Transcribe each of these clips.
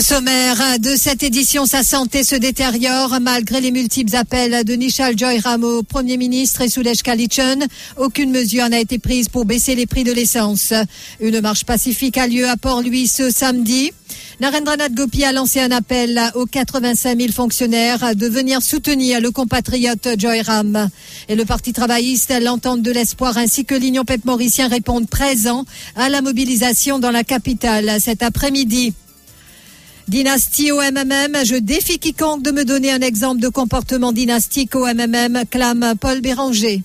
Au sommaire de cette édition, sa santé se détériore malgré les multiples appels de Nishal Joy Ramo, Premier ministre, et Sudesh Kalichun. Aucune mesure n'a été prise pour baisser les prix de l'essence. Une marche pacifique a lieu à Port-Louis ce samedi. Narendranath Gopi a lancé un appel aux 85 000 fonctionnaires de venir soutenir le compatriote Joy Ram. Et le Parti travailliste, l'entente de l'espoir ainsi que l'Union Pep Mauricien répondent présents à la mobilisation dans la capitale cet après-midi. Dynastie au MMM, je défie quiconque de me donner un exemple de comportement dynastique au MMM, clame Paul Béranger.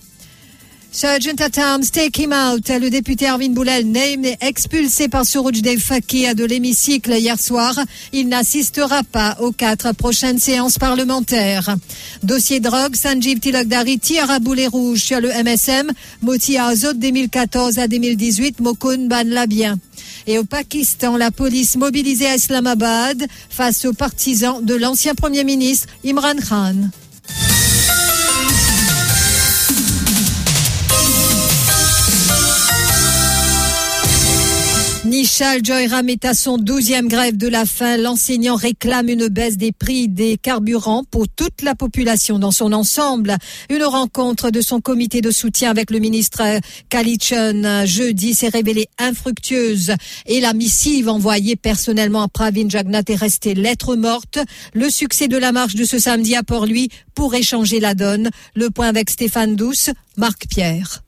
Sergeant at Arms, take him out. Le député Arvin Boulel, name expulsé par Suruj Faki de l'hémicycle hier soir. Il n'assistera pas aux quatre prochaines séances parlementaires. Dossier drogue, Sanjeev Tilakdari tire à boulet rouge sur le MSM. Moti Azot 2014 à 2018, Mokun ban la bien. Et au Pakistan, la police mobilisée à Islamabad face aux partisans de l'ancien Premier ministre Imran Khan. Nishal Joyram est à son douzième grève de la faim. L'enseignant réclame une baisse des prix des carburants pour toute la population dans son ensemble. Une rencontre de son comité de soutien avec le ministre Kalichun jeudi s'est révélée infructueuse et la missive envoyée personnellement à Pravin Jagnat est restée lettre morte. Le succès de la marche de ce samedi à Port-Louis pour échanger la donne. Le point avec Stéphane Douce, Marc Pierre.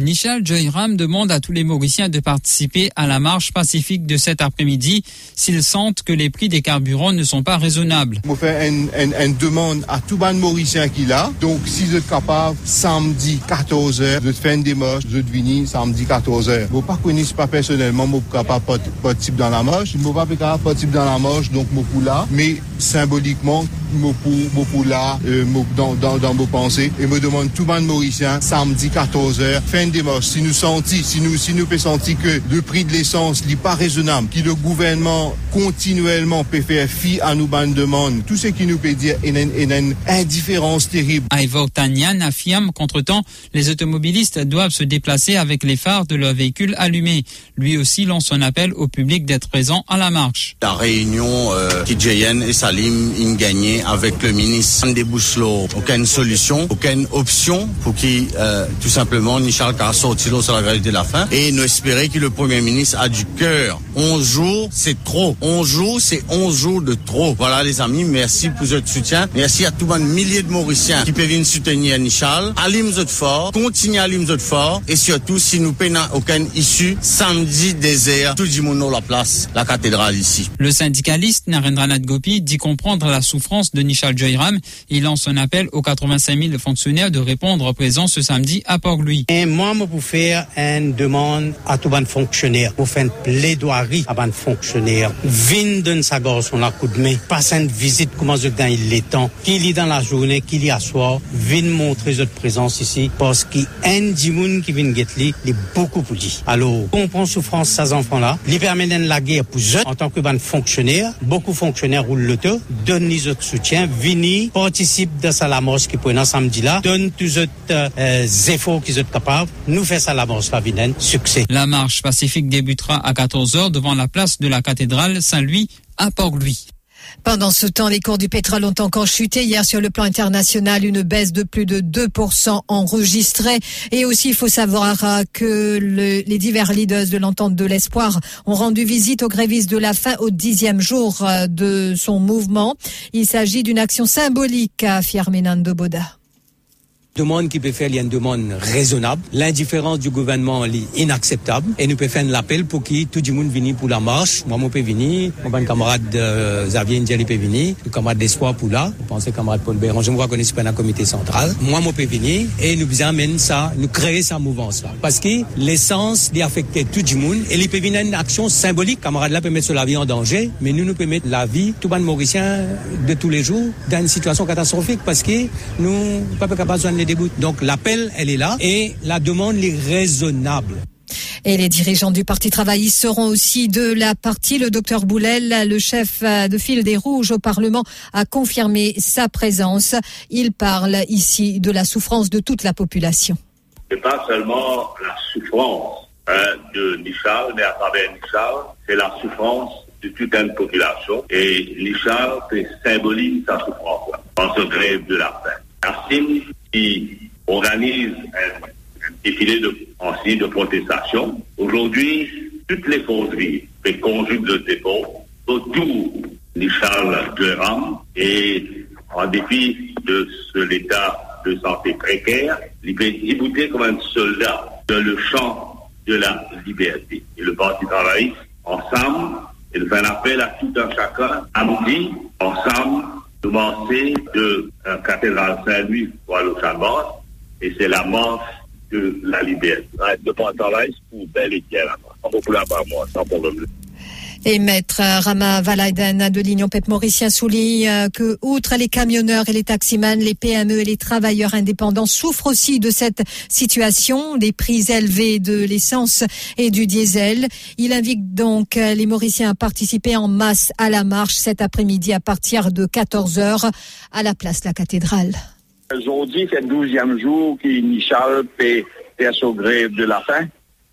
Nishal Joyram demande à tous les Mauriciens de participer à la marche pacifique de cet après-midi s'ils sentent que les prix des carburants ne sont pas raisonnables. Je fais une, une, une, demande à tout le Mauricien qui l'a. Donc, si vous êtes capable, samedi 14h, de faire une démarche, de venir samedi 14h. Je ne connaître pas personnellement, je ne suis pas participer dans la marche. Je ne capable participer dans la marche, donc suis là. Mais symboliquement, je suis là dans, dans, dans vos pensées. Et me demande tout le monde Mauricien, samedi 14h, fin démarche, si nous senti, si nous, si nous peut sentir que le prix de l'essence n'est pas raisonnable, que le gouvernement continuellement peut faire fi à nous bonnes demandes, tout ce qui nous peut dire est une, une indifférence terrible. Ivor Tanyan affirme qu'entre-temps, les automobilistes doivent se déplacer avec les phares de leur véhicule allumés. Lui aussi lance un appel au public d'être présent à la marche. La réunion euh, et Salim ont gagné avec le ministre. Aucune solution, aucune option pour qui, euh, tout simplement, Nichal a sorti l'eau sur la vérité de la fin. Et nous espérons que le Premier ministre a du cœur. 11 jours, c'est trop. 11 jours, c'est 11 jours de trop. Voilà les amis, merci pour votre soutien. Merci à tous les milliers de Mauriciens qui peuvent venir soutenir Nichal. Alim fort, continuez à alim fort. Et surtout, si nous n'avons aucune issue, samedi désert, tout le monde la place, la cathédrale ici. Le syndicaliste Narendranath Gopi dit comprendre la souffrance de Nishal Joyram. Il lance un appel aux 85 000 fonctionnaires de répondre présent ce samedi à Port-Louis. Moi, pour faire une demande à tous les fonctionnaires, pour faire une plaidoirie à les fonctionnaires. Vin donne sa gorge son la coup de main, passe une visite, comment je gagne les temps, qu'il y dans la journée, qu'il y a soir, vin montrer votre présence ici, parce qu'il y a un qui vient guetter il est beaucoup pour dire. Alors, on prend souffrance ces enfants-là, les de la guerre pour eux, en tant que ban fonctionnaire, beaucoup de fonctionnaires roulent le temps, donnent votre soutien, vini, participe de ça la marche qui un samedi là, donne tous les euh, efforts qu'ils sont capables, nous fait ça la marche vilaine, succès. La marche pacifique débutera à 14h devant la place de la cathédrale Saint-Louis à Port-Louis. Pendant ce temps, les cours du pétrole ont encore chuté. Hier, sur le plan international, une baisse de plus de 2% enregistrée. Et aussi, il faut savoir que le, les divers leaders de l'entente de l'espoir ont rendu visite aux grévistes de la faim au dixième jour euh, de son mouvement. Il s'agit d'une action symbolique, affirme Nando Boda demande qui peut faire, il y a une demande raisonnable. L'indifférence du gouvernement est inacceptable. Et nous pouvons faire un appel pour que tout le monde vienne pour la marche. Moi, je peux venir. Mon camarade euh, Xavier Ndiaye peut venir. Le camarade d'espoir pour là. Je pense camarade Paul Béranger, je me reconnais pas dans le comité central. Moi, je peux venir. Et nous amener ça, nous créer sa mouvance-là. Parce que l'essence est affecter tout le monde. Et il peut venir une action symbolique. Camarade là peut mettre la vie en danger. Mais nous, nous pouvons mettre la vie, tout le monde mauricien, de tous les jours, dans une situation catastrophique. Parce que nous, pas capable de donc l'appel, elle est là et la demande est raisonnable. Et les dirigeants du Parti travailliste seront aussi de la partie. Le docteur Boulel, le chef de file des Rouges au Parlement, a confirmé sa présence. Il parle ici de la souffrance de toute la population. Ce n'est pas seulement la souffrance hein, de Nichal, mais à travers Nichal, c'est la souffrance de toute une population. Et Richard symbolise sa souffrance en ce grève de la faim. Nassim, qui organise un, défilé de, signe de protestation, aujourd'hui, toutes les forces vives conjuguent le dépôt autour de Charles Durham et en dépit de l'état de santé précaire, débouté comme un soldat dans le champ de la liberté. Et le Parti travailliste, ensemble, il fait un appel à tout un chacun, à nous ensemble, commencé de la cathédrale Saint-Louis pour l'autre amorce, et c'est l'amorce de la liberté. De Pantalais pour bel et bien l'amorce. On peut l'avoir moi, sans problème. Et maître Rama Valaiden de l'Union Pep Mauricien souligne euh, que, outre les camionneurs et les taximans, les PME et les travailleurs indépendants souffrent aussi de cette situation, des prix élevés de l'essence et du diesel. Il invite donc euh, les Mauriciens à participer en masse à la marche cet après-midi à partir de 14 heures à la place de la cathédrale. Aujourd'hui, c'est le 12e jour qui fait son grève de la faim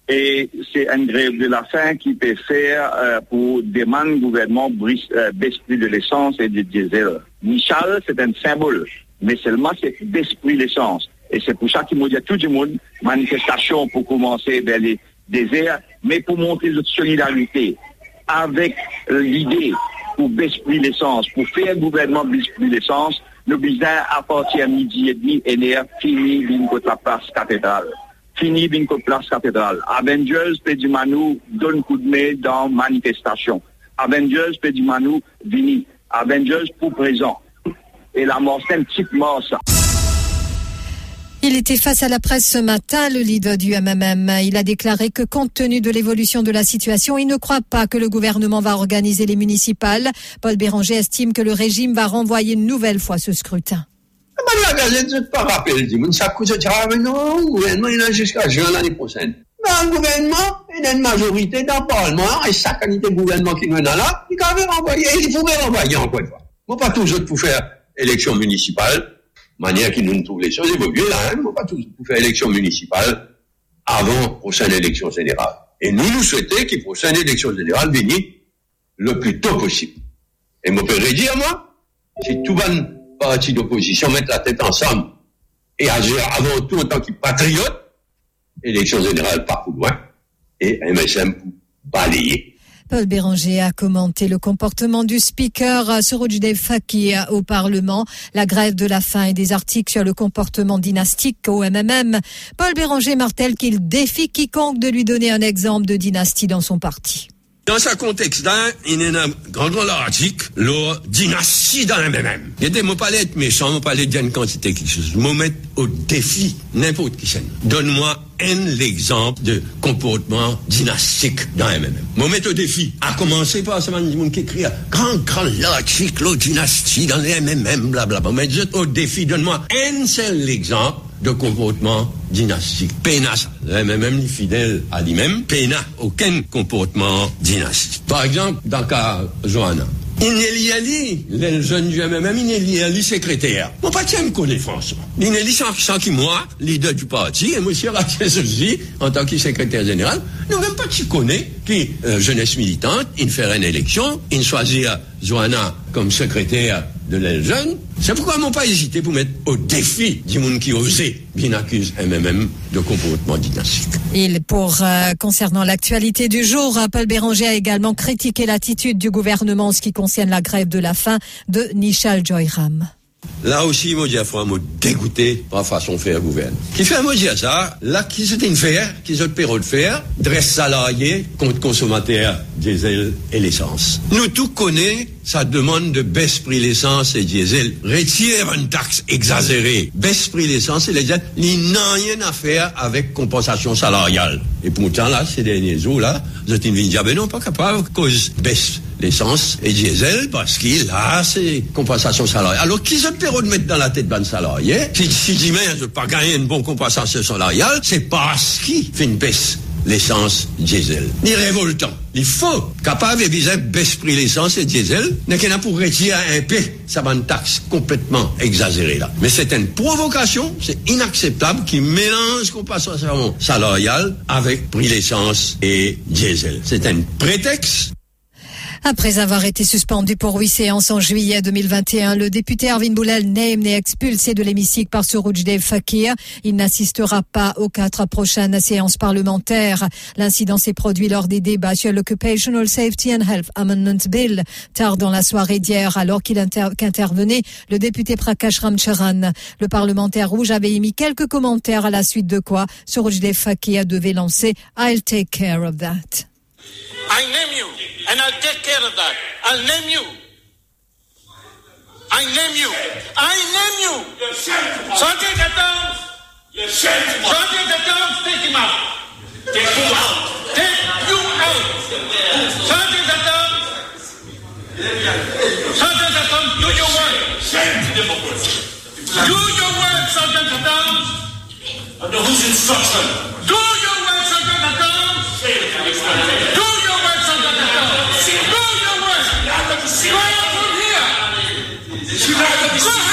et c'est un grève de la faim qui peut faire euh, pour demander au gouvernement euh, baisse de l'essence et du diesel. Michal, c'est un symbole, mais seulement c'est baisse l'essence. Et c'est pour ça qu'il m'a dit à tout le monde, manifestation pour commencer vers les déserts, mais pour montrer notre solidarité avec l'idée pour baisser l'essence, pour faire un gouvernement baisse l'essence, nous besoin à partir de midi et demi, et fini, contre la place cathédrale fini binko place cathédrale. Avengers Pedimanou donne coup de main dans manifestation. Avengers Pedimanou vini. Avengers pour présent. Et la mort, c'est un petit mort, ça. Il était face à la presse ce matin, le leader du MMM. Il a déclaré que compte tenu de l'évolution de la situation, il ne croit pas que le gouvernement va organiser les municipales. Paul Béranger estime que le régime va renvoyer une nouvelle fois ce scrutin. La gazette, je ne pas rappeler, dit, ça coûte, ah, mais non, le gouvernement, il a jusqu'à juin l'année prochaine. Dans le gouvernement, il y a une majorité dans le Parlement, et sa qualité de gouvernement qui nous est là, il avait renvoyer, il pourrait renvoyer encore une fois. Moi, pas toujours pour faire élection municipale, manière qui nous trouve les choses évoluer là, hein, moi, pas toujours pour faire élection municipale avant prochaine élection générale. Et nous, nous souhaitons que prochaine élection générale vienne le plus tôt possible. Et moi, peux dire, moi, si tout va partis d'opposition mettre la tête ensemble et agir avant tout en tant que patriote, élection générale pas pour loin, et MSM pour balayer. Paul Béranger a commenté le comportement du speaker Sorojdev Faki au Parlement, la grève de la faim et des articles sur le comportement dynastique au MMM. Paul Béranger martèle qu'il défie quiconque de lui donner un exemple de dynastie dans son parti. Dans ce contexte-là, il y a un grand, grand article, la dynastie dans la même. Il y a des mots pas être méchant, mots pas dire une quantité quelque chose. Je mettre au défi n'importe qui Donne-moi un exemple de comportement dynastique dans la même. Moi, mettre au défi. À commencer par ce monde qui écrit grand, grand article, la dynastie dans les MMM, blablabla. Mais au défi, donne-moi un seul exemple de komportman dinastik. Pena sa. Mèm mèm li fidèl a li mèm, pena okèn komportman dinastik. Par exemple, dan ka Johanna, Ineli Ali, lèl jen du MMM, Ineli Ali sekretèr. Mwen patè m konè François. Ineli san ki mwa, lider du parti, et M. Ratchezouzi, an tan ki sekretèr jeneral, nou mèm patè konè ki jeunesse militante, in fère en éleksyon, in chwazir Johanna comme secrétaire de l'aile jeune. C'est pourquoi m'ont pas hésité pour mettre au défi du monde qui osait bien accuse MMM de comportement dynastique. Il, pour, euh, concernant l'actualité du jour, Paul Béranger a également critiqué l'attitude du gouvernement en ce qui concerne la grève de la faim de Nishal Joyram. Là aussi, Modia font un mot dégoûté par façon faire gouverner. Qui fait un mot ça, là, qui c'était une faire, qui ont période de faire, dresse salarié contre consommateur diesel et l'essence. Nous tout connaissons sa demande de baisse prix l'essence et diesel. Retire une taxe exagérée. Baisse prix l'essence et le diesel, il n'a rien à faire avec compensation salariale. Et pourtant, là, ces derniers jours, là, vous êtes une ben non, pas capable, cause baisse l'essence et diesel parce qu'il a ses compensations salariales. Alors, qui se permet de mettre dans la tête d'un salarié qui, si demain, je n'ai pas gagné une bonne compensation salariale, c'est parce qu'il fait une baisse l'essence diesel. Ni révoltant. Li fò, kapav e bizèp bespri l'esans et diesel, ne kena pou reti a impè sa ban taks kompletman exagere la. Men c'est en provokasyon, c'est inakseptable ki mélange kompasyon salarial avèk pri l'esans et diesel. C'est en préteks Après avoir été suspendu pour huit séances en juillet 2021, le député Arvin Boulel Naim est expulsé de l'hémicycle par Surujdev Fakir. Il n'assistera pas aux quatre prochaines séances parlementaires. L'incident s'est produit lors des débats sur l'Occupational Safety and Health Amendment Bill, tard dans la soirée d'hier, alors qu'il qu'intervenait le député Prakash Ramcharan. Le parlementaire rouge avait émis quelques commentaires à la suite de quoi Surujdev Fakir devait lancer I'll take care of that. I name you, and I'll take care of that. I'll name you. I name you. I name you. Sergeant at arms. Sergeant at arms, take him out. Take you out. Take you out. Sergeant at arms. Sergeant at arms, do your work. Do your work, Sergeant at arms. Under whose instruction? Do your work, Sergeant at arms. got to be seen. She got to.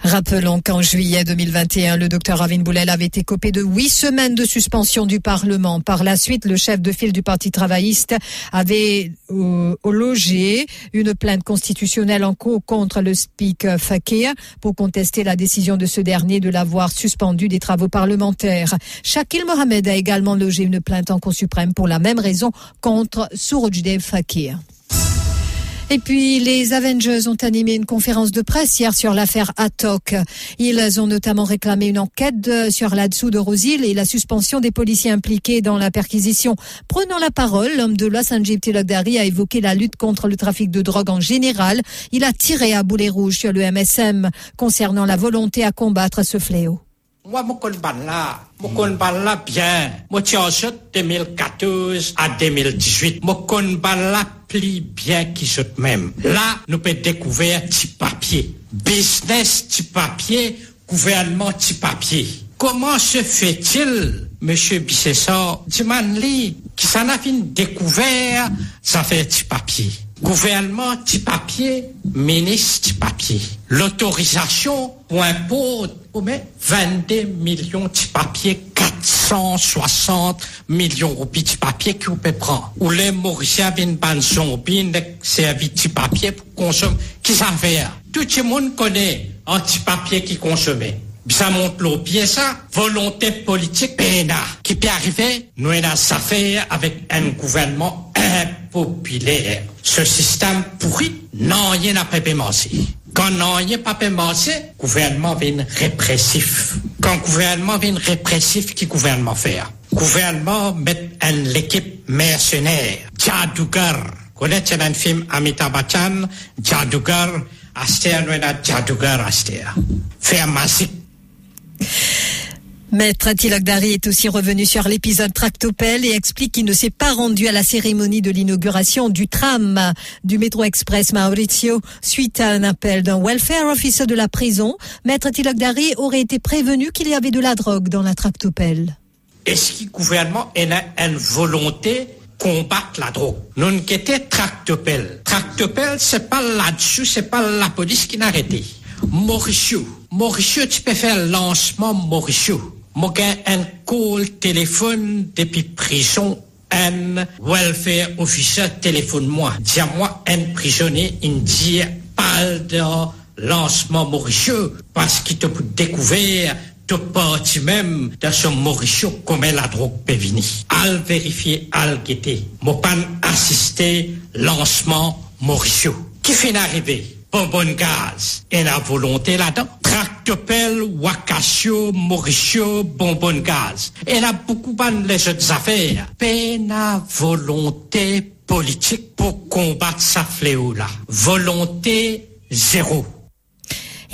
Rappelons qu'en juillet 2021, le docteur Ravin Boulel avait été copé de huit semaines de suspension du Parlement. Par la suite, le chef de file du Parti travailliste avait euh, logé une plainte constitutionnelle en cours contre le speaker Fakir pour contester la décision de ce dernier de l'avoir suspendu des travaux parlementaires. Shakil Mohamed a également logé une plainte en Cour suprême pour la même raison contre Surojdev Fakir. Et puis, les Avengers ont animé une conférence de presse hier sur l'affaire Atok. Ils ont notamment réclamé une enquête de- sur là-dessous de Rosil et la suspension des policiers impliqués dans la perquisition. Prenant la parole, l'homme de Los Angeles Tilagdari a évoqué la lutte contre le trafic de drogue en général. Il a tiré à boulet rouge sur le MSM concernant la volonté à combattre ce fléau. Moi, mon ban là, mon ban là bien. Moi, tiens, 2014 à 2018. Mon ban là plie bien qui se même. Là, nous peut découvrir petit papier. Business petit papier, gouvernement petit papier. Comment se fait-il, monsieur Bissessor, Dimanli, qui s'en a fait découvert, ça fait petit papier? Gouvernement petit papier, ministre petit papier. L'autorisation pour impôt, mais 22 millions de papiers, 460 millions de de papier vous pouvez prendre. Ou les Mauriciens viennent ban zombie, servi de papier pour consommer. Qui ça fait? Tout le monde connaît un petit papier qui consommait. Ça monte l'eau pied ça, volonté politique, péna, qui peut arriver, nous avons affaire avec un gouvernement popilère. Se sistem pouri nan yè na pepe mansi. Kan nan yè pape mansi, gouvernement vin represif. Kan gouvernement vin represif, ki gouvernement fè a? Gouvernement met an l'ekip mersenèr. Djadougar. Konet se nan film Amitabachan, Djadougar, Aster nou en a Djadougar Aster. Fè a masik. Maître Tilakdari est aussi revenu sur l'épisode Tractopelle et explique qu'il ne s'est pas rendu à la cérémonie de l'inauguration du tram du métro express Maurizio suite à un appel d'un welfare officer de la prison. Maître Tilakdari aurait été prévenu qu'il y avait de la drogue dans la Tractopelle. Est-ce que le gouvernement a une volonté combattre la drogue? Nous ne quitté Tractopelle. Tractopelle, c'est pas là-dessus, c'est pas la police qui n'a arrêté. Mauricio. Mauricio, tu peux faire lancement Mauricio. mou gen an koul telefon depi prison an welfare officer telefon mwa. Diyan mwa an prisonè in diye pal de lansman Mauricio paski te pou dekouver te pati mem de son Mauricio kome la drog pe vini. Al verifiye al gete. Mou pan asiste lansman Mauricio. Ki fin arrive? bonbon gaz. En a volonté la dan. Tractopel, wakasyo, morisyo, bonbon gaz. En a poukou ban les autres affaires. Pen a volonté politique pou kombat sa fléau la. Volonté zéro.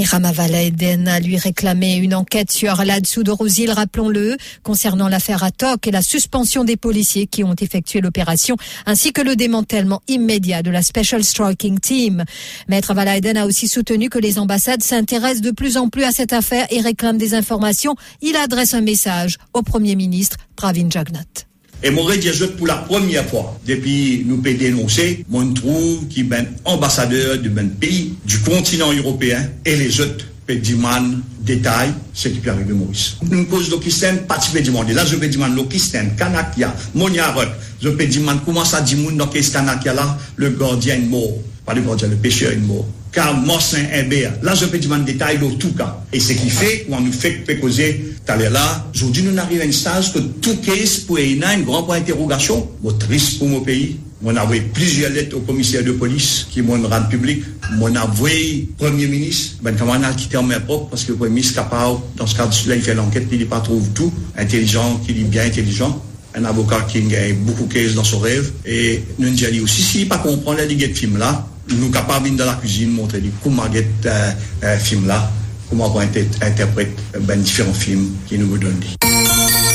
Et Ramavala Eden a lui réclamé une enquête sur là-dessous de Rosil, rappelons-le, concernant l'affaire Atok et la suspension des policiers qui ont effectué l'opération, ainsi que le démantèlement immédiat de la Special Striking Team. Maître Valaiden a aussi soutenu que les ambassades s'intéressent de plus en plus à cette affaire et réclament des informations. Il adresse un message au Premier ministre Pravin Jagnat. Et Moré Diazote, pour la première fois, depuis nous peut dénoncer, mon trouve qui ben ambassadeur de ben pays, du continent européen, et les autres pédimanes détaillent ce qui peut arriver Maurice. Une cause d'Okisten, parti pédimane. Là, je pédimane l'Okisten, Kanakia, Moniarek, je pédimane comment ça dit moun dans qu'est Kanakia là, le gardien est mort. Pas le gardien, le pécheur est mort. Car mort c'est un béa. Là, je pédimane détaille l'Otouka. Et ce qui fait, ou en nous fait pécoser Talè la, joudi nou n'arrive en staz ke tou kes pou e ina en gran pou interrogasyon. Mo tris pou mou peyi. Mon avwe plizye let o komisyen de polis ki mon rad publik. Mon avwe premier minis. Ben kaman al kite an men prop paske premier minis kapaw dans kade sou la y fè l'anket li li pa trouve tout. Intelijant, ki li bien intelijant. an avokat ki ngay beaucoup kez dans son rev e nou nja li osi si pa kompran la li get euh, euh, film la nou kapab in da la kouzine montre li kou ma get film la comment on interprète ben, différents films qui nous donnent.